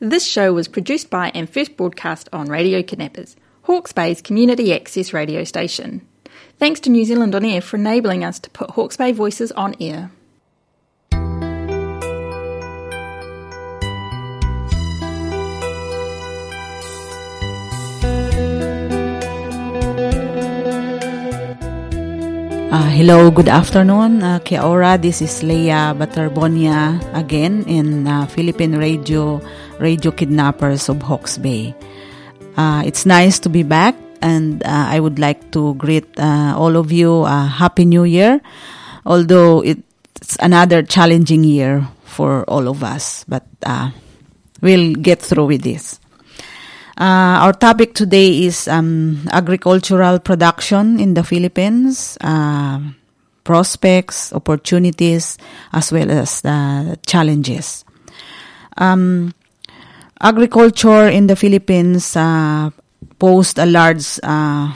This show was produced by and first broadcast on Radio Kidnappers, Hawke's Bay's community access radio station. Thanks to New Zealand On Air for enabling us to put Hawke's Bay voices on air. Uh, hello, good afternoon. Uh, Kia ora, this is Leah Batarbonia again in uh, Philippine Radio, Radio Kidnappers of Hawke's Bay. Uh, it's nice to be back and uh, I would like to greet uh, all of you a Happy New Year, although it's another challenging year for all of us, but uh, we'll get through with this. Uh, our topic today is um, agricultural production in the Philippines, uh, prospects, opportunities, as well as the challenges. Um, agriculture in the Philippines uh, a large uh,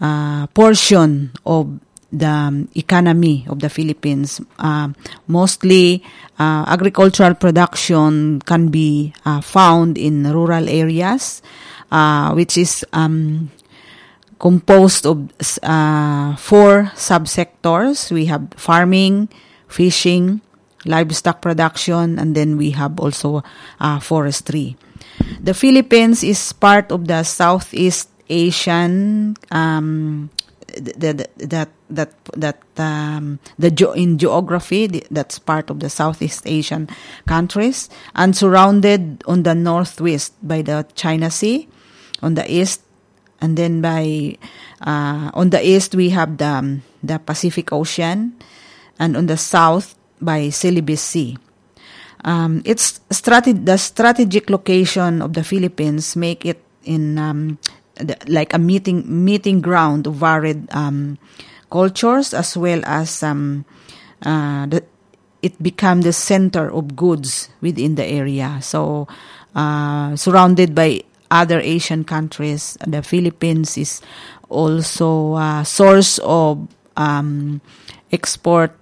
uh, portion of the economy of the Philippines. Uh, mostly, uh, agricultural production can be uh, found in rural areas, uh, which is um, composed of uh, four subsectors. We have farming, fishing, livestock production, and then we have also uh, forestry. The Philippines is part of the Southeast Asian um, that that that um, the ge- in geography the, that's part of the Southeast Asian countries and surrounded on the northwest by the China Sea, on the east, and then by uh, on the east we have the um, the Pacific Ocean, and on the south by Sea. Um, it's strate- the strategic location of the Philippines make it in um, the, like a meeting meeting ground of varied um, cultures as well as um, uh, the, it become the center of goods within the area. So uh, surrounded by other Asian countries, the Philippines is also a source of um, export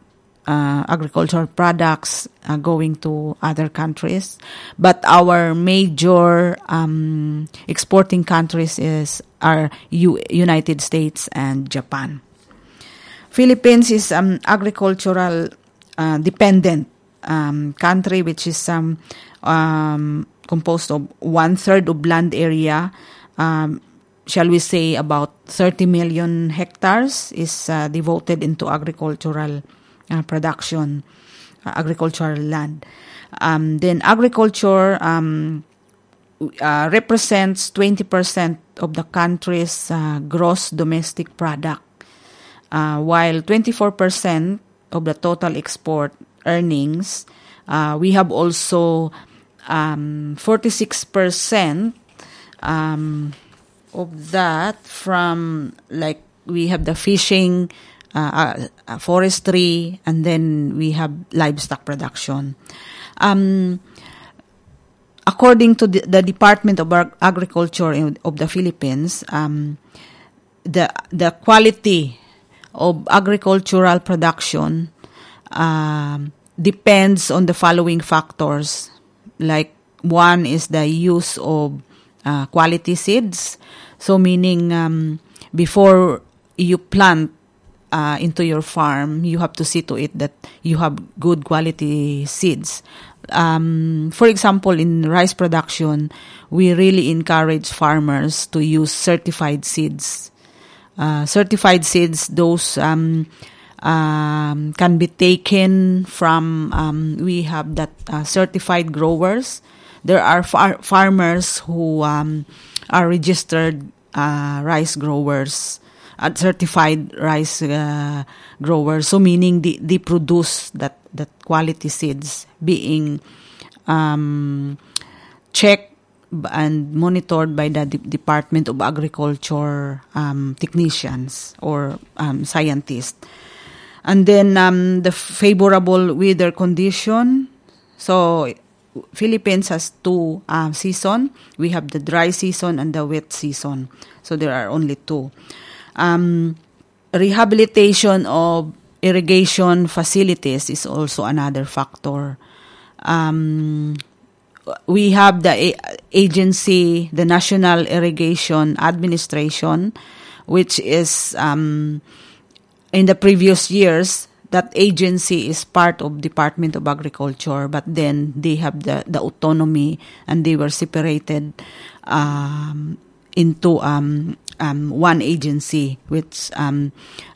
uh, agricultural products uh, going to other countries. But our major um, exporting countries is are U- United States and Japan. Philippines is um, agricultural uh, dependent um, country, which is um, um composed of one third of land area. Um, shall we say about 30 million hectares is uh, devoted into agricultural uh, production, uh, agricultural land. Um, then agriculture um, uh, represents 20% of the country's uh, gross domestic product, uh, while 24% of the total export earnings. Uh, we have also um, 46% um, of that from like we have the fishing uh, uh, forestry, and then we have livestock production. Um, according to the, the, Department of Agriculture of the Philippines, um, the the quality of agricultural production um, depends on the following factors. Like one is the use of uh, quality seeds. So meaning um, before you plant uh, into your farm, you have to see to it that you have good quality seeds. Um, for example, in rice production, we really encourage farmers to use certified seeds. Uh, certified seeds, those um, um, can be taken from, um, we have that uh, certified growers. There are far- farmers who um, are registered uh, rice growers at certified rice uh, growers. So meaning they, they produce that, that quality seeds being um, checked and monitored by the Department of Agriculture um, technicians or um, scientists. And then um, the favorable weather condition. So Philippines has two uh, season. We have the dry season and the wet season. So there are only two um, rehabilitation of irrigation facilities is also another factor. Um, we have the agency, the National Irrigation Administration, which is um, in the previous years that agency is part of Department of Agriculture, but then they have the, the autonomy and they were separated um, into um, um, one agency which um,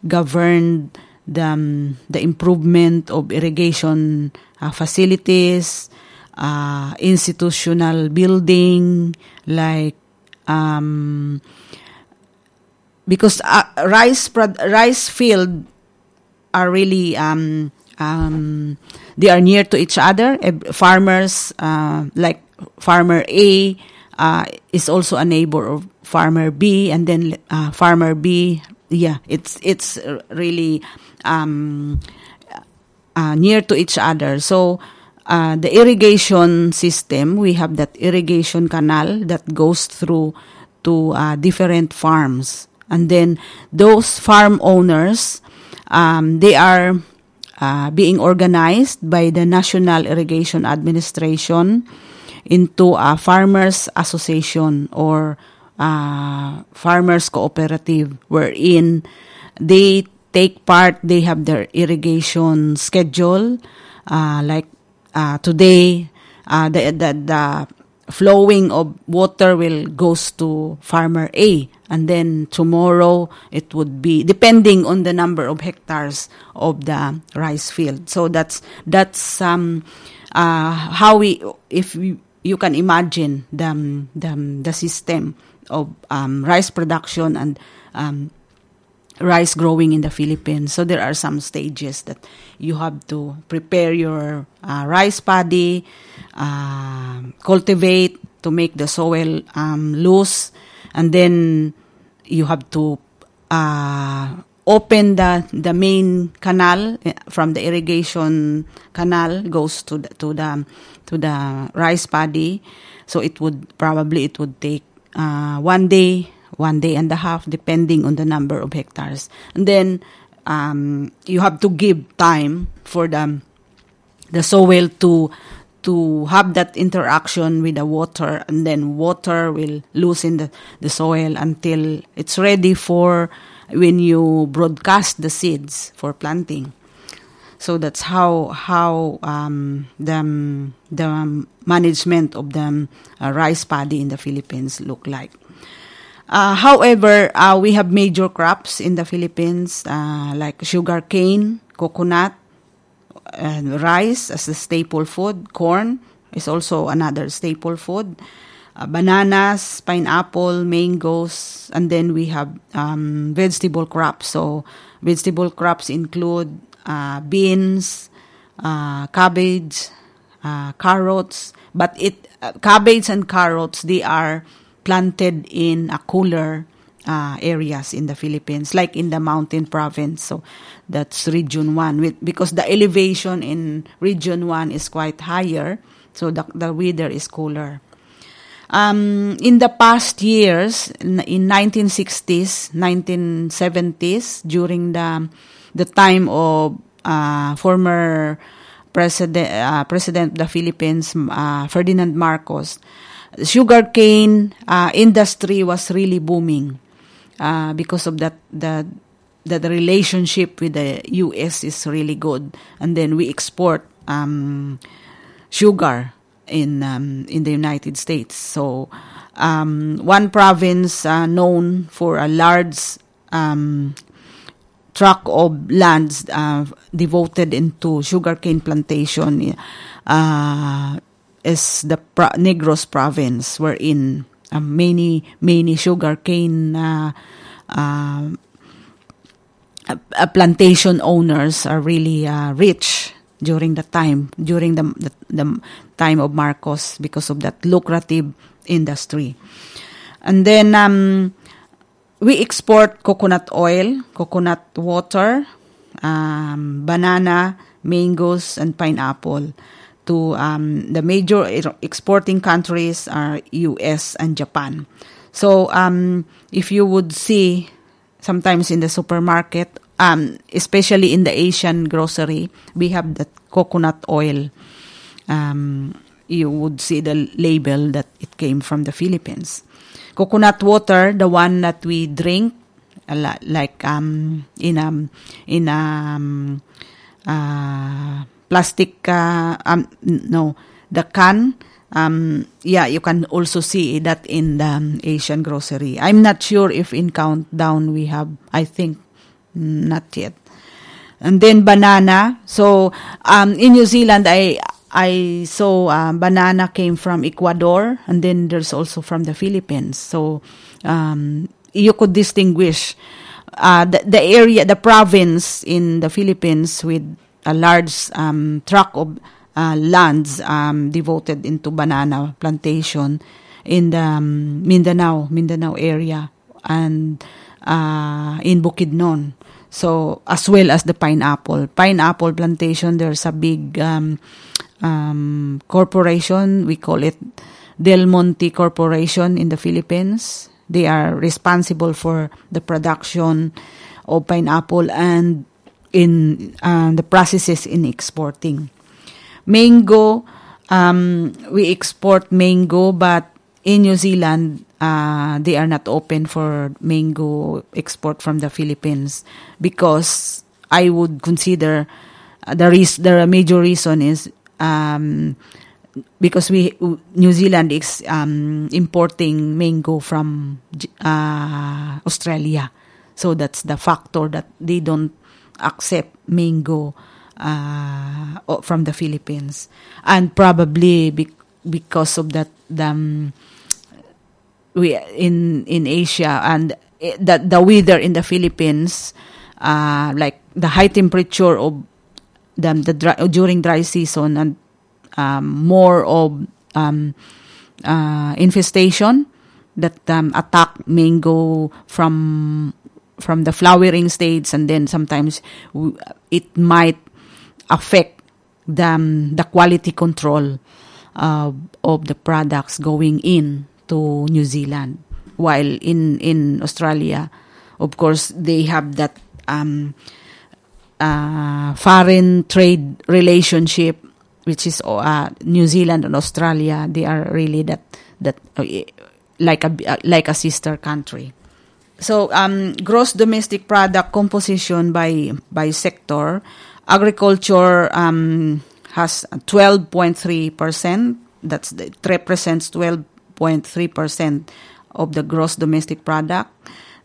governed the, um, the improvement of irrigation uh, facilities, uh, institutional building, like um, because uh, rice prod- rice field are really um, um, they are near to each other. Farmers uh, like farmer A uh, is also a neighbor of farmer B, and then uh, farmer B. Yeah, it's it's really um, uh, near to each other. So uh, the irrigation system, we have that irrigation canal that goes through to uh, different farms, and then those farm owners, um, they are uh, being organized by the National Irrigation Administration into a farmers association or uh, farmers cooperative wherein they take part they have their irrigation schedule uh, like uh, today uh, the, the, the flowing of water will goes to farmer A and then tomorrow it would be depending on the number of hectares of the rice field. So that's that's um, uh, how we if we, you can imagine the, the, the system of um, rice production and um, rice growing in the Philippines. So there are some stages that you have to prepare your uh, rice paddy, uh, cultivate to make the soil um, loose, and then you have to uh, open the the main canal from the irrigation canal goes to the, to the to the rice paddy. So it would probably it would take uh, one day, one day and a half, depending on the number of hectares. And then um, you have to give time for the the soil to to have that interaction with the water, and then water will loosen the, the soil until it's ready for when you broadcast the seeds for planting. So that's how how um, the the management of the uh, rice paddy in the Philippines look like. Uh, however, uh, we have major crops in the Philippines uh, like sugar cane, coconut, and rice as the staple food. Corn is also another staple food. Uh, bananas, pineapple, mangoes, and then we have um, vegetable crops. So vegetable crops include uh, beans, uh, cabbage, uh, carrots. But it uh, cabbage and carrots they are planted in a cooler uh, areas in the Philippines, like in the mountain province. So that's region one. Because the elevation in region one is quite higher, so the, the weather is cooler. Um, in the past years, in, in 1960s, 1970s, during the the time of uh, former president uh, president of the Philippines, uh, Ferdinand Marcos, sugarcane uh, industry was really booming uh, because of that the that the relationship with the U.S. is really good, and then we export um, sugar in um, in the United States. So um, one province uh, known for a large um, tract of lands uh, devoted into sugarcane plantation uh, is the Pro- Negros province, wherein uh, many many sugarcane uh, uh, plantation owners are really uh, rich during the time during the, the, the time of Marcos because of that lucrative industry. And then um, we export coconut oil, coconut water, um, banana, mangoes, and pineapple to um, the major exporting countries are U.S. and Japan. So um, if you would see sometimes in the supermarket, um, especially in the Asian grocery, we have the coconut oil um, you would see the label that it came from the Philippines. Coconut water, the one that we drink, a lot, like um, in um, in um, uh, plastic, uh, um, no, the can. Um, yeah, you can also see that in the um, Asian grocery. I'm not sure if in Countdown we have. I think not yet. And then banana. So um, in New Zealand, I I saw uh, banana came from Ecuador, and then there's also from the Philippines. So um, you could distinguish uh, the, the area, the province in the Philippines with a large um, tract of uh, lands um, devoted into banana plantation in the um, Mindanao, Mindanao area, and uh, in Bukidnon. So as well as the pineapple, pineapple plantation. There's a big um, um, corporation. We call it Del Monte Corporation in the Philippines. They are responsible for the production of pineapple and in uh, the processes in exporting. Mango, um, we export mango, but in New Zealand, uh, they are not open for mango export from the Philippines because I would consider the res- the major reason is um, because we New Zealand is um, importing mango from uh, Australia, so that's the factor that they don't accept mango uh, from the Philippines, and probably be- because of that the um, we in in Asia and that the weather in the Philippines, uh, like the high temperature of the, the dry, during dry season and um, more of um, uh, infestation that um, attack mango from from the flowering states and then sometimes it might affect the, um, the quality control uh, of the products going in to New Zealand while in in Australia of course they have that um, uh, foreign trade relationship which is uh, New Zealand and Australia, they are really that that uh, like a like a sister country. So um, gross domestic product composition by by sector, agriculture um, has twelve point three percent. That's represents twelve point three percent of the gross domestic product.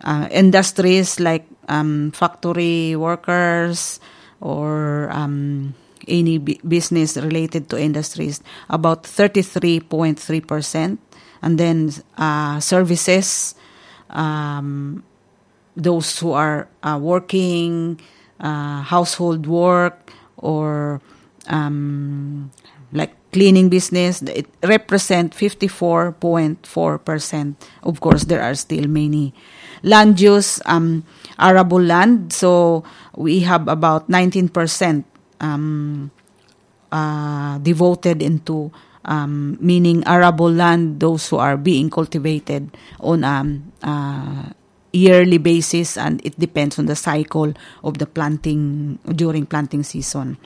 Uh, industries like um, factory workers or um, any business related to industries, about 33.3%. And then uh, services, um, those who are uh, working, uh, household work, or um, like cleaning business, it represent 54.4%. Of course, there are still many. Land use, um, arable land, so we have about 19% um, uh, devoted into um, meaning arable land, those who are being cultivated on a um, uh, yearly basis, and it depends on the cycle of the planting during planting season.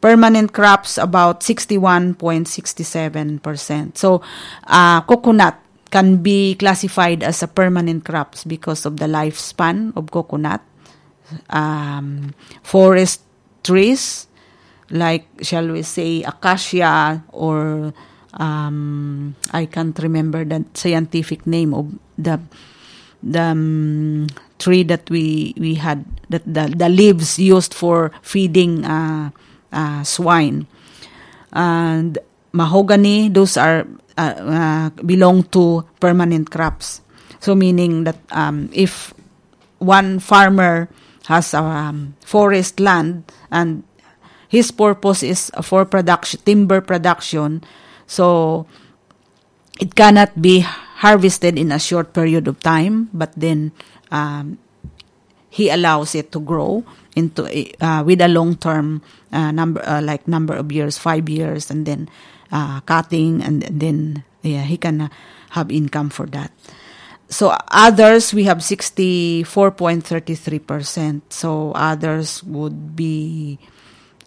Permanent crops about 61.67%. So, uh, coconut can be classified as a permanent crops because of the lifespan of coconut. Um, forest trees like shall we say acacia or um, I can't remember the scientific name of the the um, tree that we we had that the, the leaves used for feeding uh, uh, swine. And mahogany those are uh, uh belong to permanent crops. So meaning that um, if one farmer has a um, forest land and his purpose is for production timber production so it cannot be harvested in a short period of time but then um, he allows it to grow into uh, with a long term uh, number uh, like number of years 5 years and then uh, cutting and, and, then yeah he can have income for that so others we have 64.33%. So others would be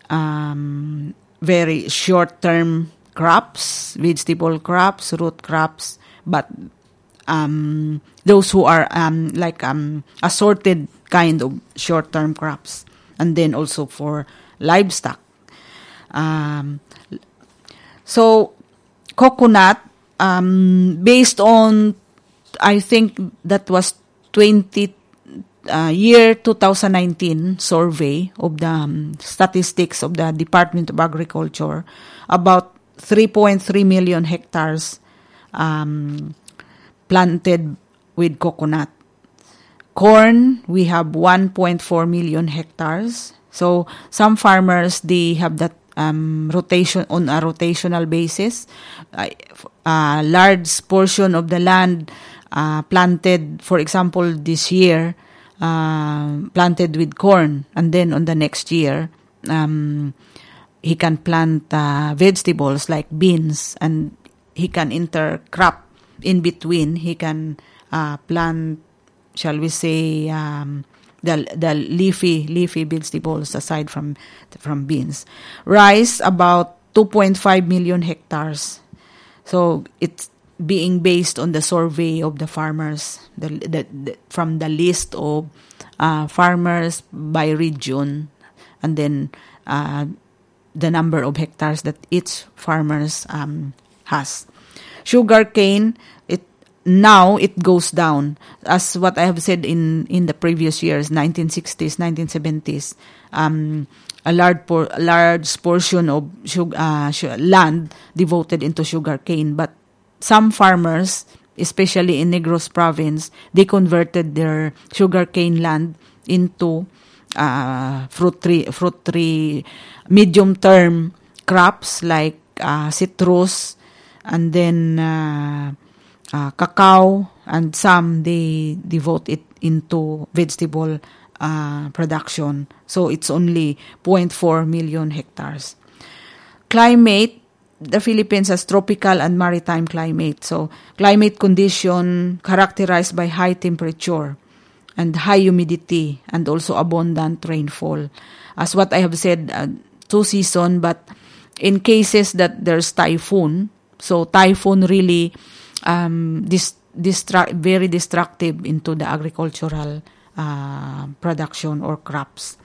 um, very short term crops, vegetable crops, root crops, but um, those who are um, like um, assorted kind of short-term crops, and then also for livestock. Um, so coconut, um, based on, I think that was 20 uh, year 2019 survey of the um, statistics of the Department of Agriculture, about 3.3 million hectares um, planted with coconut. Corn, we have 1.4 million hectares. So some farmers they have that um, rotation on a rotational basis. A large portion of the land uh, planted, for example, this year, uh, planted with corn, and then on the next year, um, he can plant uh, vegetables like beans, and he can intercrop in between. He can uh, plant, shall we say, um, the the leafy leafy vegetables aside from from beans. Rice about 2.5 million hectares. So it's being based on the survey of the farmers the, the, the from the list of uh, farmers by region and then uh, the number of hectares that each farmers um, has. Sugar cane now it goes down. As what I have said in in the previous years 1960s 1970s um, a large por- large portion of sugar, uh, land devoted into sugar cane. But some farmers especially in Negros province they converted their sugar cane land into uh, fruit tree fruit tree medium term crops like uh, citrus and then uh, uh, cacao, and some they devote it into vegetable uh, production. So it's only 0.4 million hectares. Climate, the Philippines has tropical and maritime climate. So climate condition characterized by high temperature and high humidity and also abundant rainfall. As what I have said, uh, two season, but in cases that there's typhoon, so typhoon really um, dis- distra- very destructive into the agricultural uh, production or crops.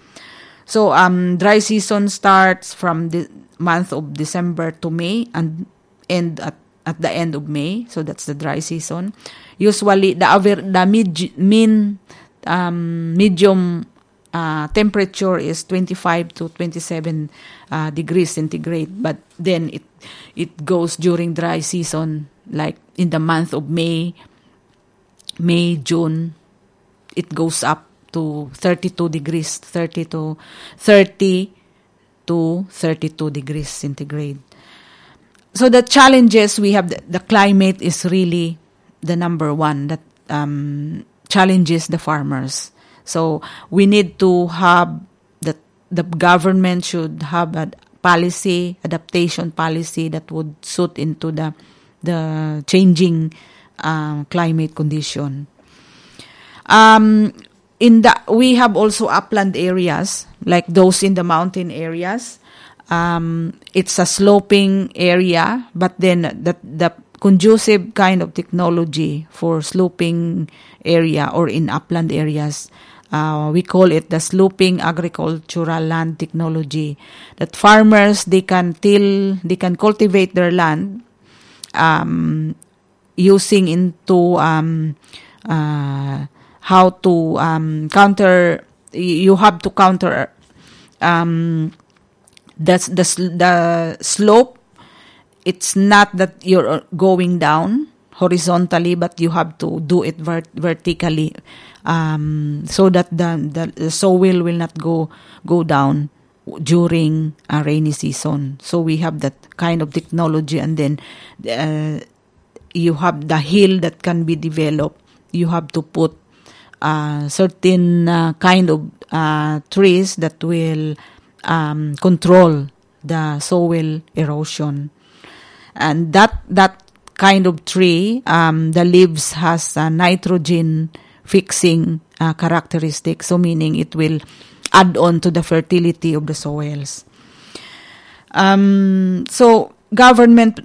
So um, dry season starts from the month of December to May and end at, at the end of May. So that's the dry season. Usually the aver- the mid- mean um, medium uh, temperature is 25 to 27 uh, degrees centigrade, but then it it goes during dry season like in the month of May, May, June, it goes up to 32 degrees, 30 to 30 to 32 degrees centigrade. So the challenges we have, the, the climate is really the number one that um, challenges the farmers. So we need to have the the government should have a policy adaptation policy that would suit into the the changing uh, climate condition. Um, in the we have also upland areas like those in the mountain areas. Um, it's a sloping area, but then the the conducive kind of technology for sloping area or in upland areas. Uh, we call it the sloping agricultural land technology. That farmers they can till they can cultivate their land um, using into um, uh, how to um, counter. You have to counter um, the the the slope. It's not that you're going down horizontally, but you have to do it vert- vertically, um, so that the the soil will not go go down during a rainy season. So we have that kind of technology, and then uh, you have the hill that can be developed. You have to put uh, certain uh, kind of uh, trees that will um, control the soil erosion, and that that kind of tree, um, the leaves has nitrogen fixing uh. So meaning it will add on to the fertility of the soils. Um, so government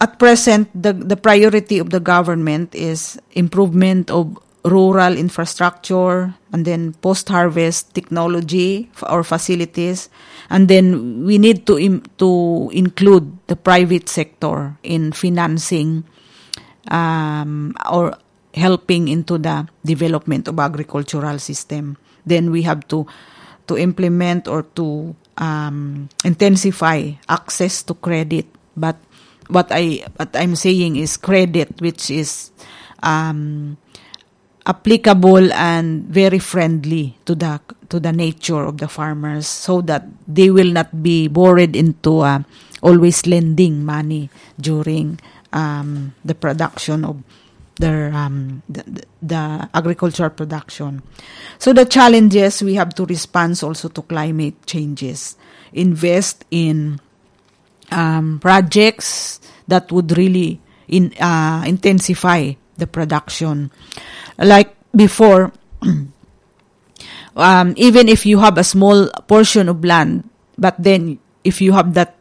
at present the the priority of the government is improvement of rural infrastructure and then post harvest technology or facilities and then we need to Im- to include the private sector in financing um, or helping into the development of agricultural system. Then we have to to implement or to um, intensify access to credit. But what I what I'm saying is credit which is um, applicable and very friendly to the to the nature of the farmers so that they will not be bored into uh, always lending money during um, the production of their um, the, the agricultural production. So the challenges we have to respond also to climate changes, invest in um, projects that would really in uh, intensify the production. Like before, um, even if you have a small portion of land, but then if you have that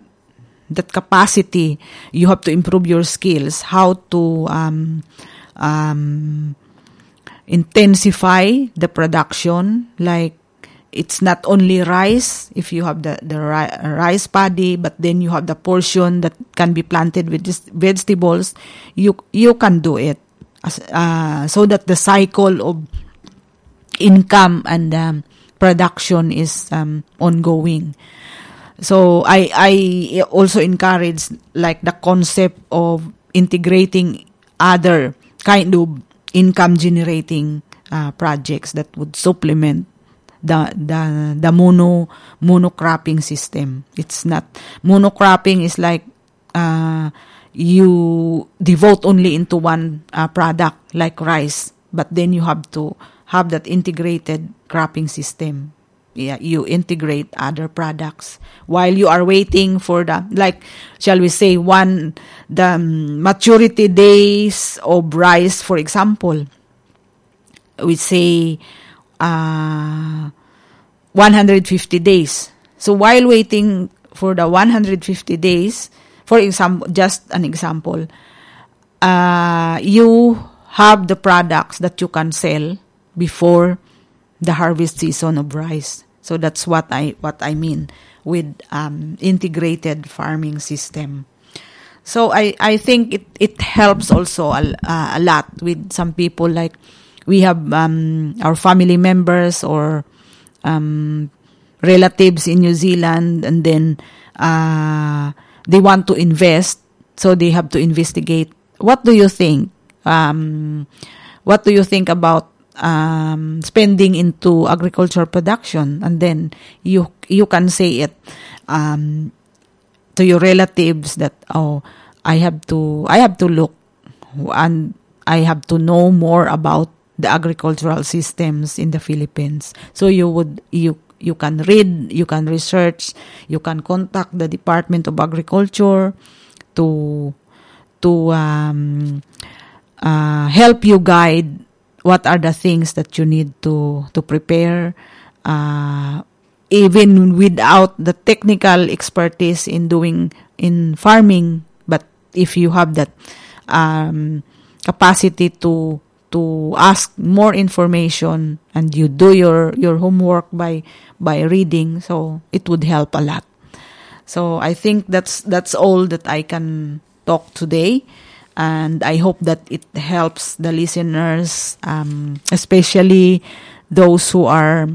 that capacity, you have to improve your skills, how to um, um, intensify the production. Like it's not only rice. If you have the the ri- rice paddy, but then you have the portion that can be planted with this vegetables, you you can do it. Uh, so that the cycle of income and um, production is um, ongoing. So I I also encourage like the concept of integrating other kind of income generating uh, projects that would supplement the the the mono monocropping system. It's not monocropping is like uh, you devote only into one uh, product like rice, but then you have to have that integrated cropping system. Yeah, you integrate other products while you are waiting for the like, shall we say, one the um, maturity days of rice, for example. We say uh, 150 days. So while waiting for the 150 days, for example, just an example, uh, you have the products that you can sell before the harvest season of rice. So that's what I what I mean with um, integrated farming system. So I, I think it, it helps also a, uh, a lot with some people like we have um, our family members or um, relatives in New Zealand and then uh, they want to invest so they have to investigate what do you think um, what do you think about um, spending into agricultural production and then you you can say it um, to your relatives that oh I have to I have to look and I have to know more about the agricultural systems in the Philippines. So you would you you can read you can research you can contact the Department of Agriculture to to um, uh, help you guide what are the things that you need to to prepare uh, even without the technical expertise in doing in farming but if you have that um, capacity to to ask more information and you do your your homework by by reading so it would help a lot. So i think that's that's all that i can talk today and I hope that it helps the listeners, um, especially those who are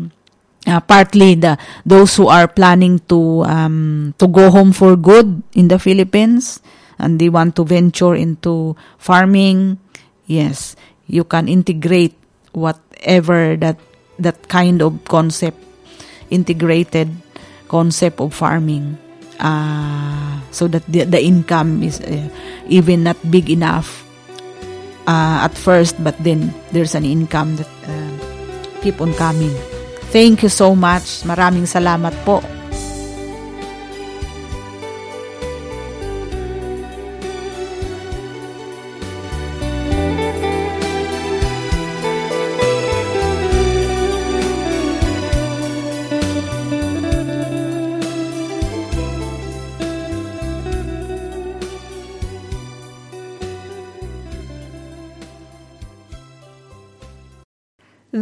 uh, partly the those who are planning to um, to go home for good in the Philippines and they want to venture into farming. Yes, you can integrate whatever that that kind of concept, integrated concept of farming uh, so that the, the income is uh, even not big enough uh, at first but then there's an income that uh, keep on coming. Thank you so much. Maraming salamat po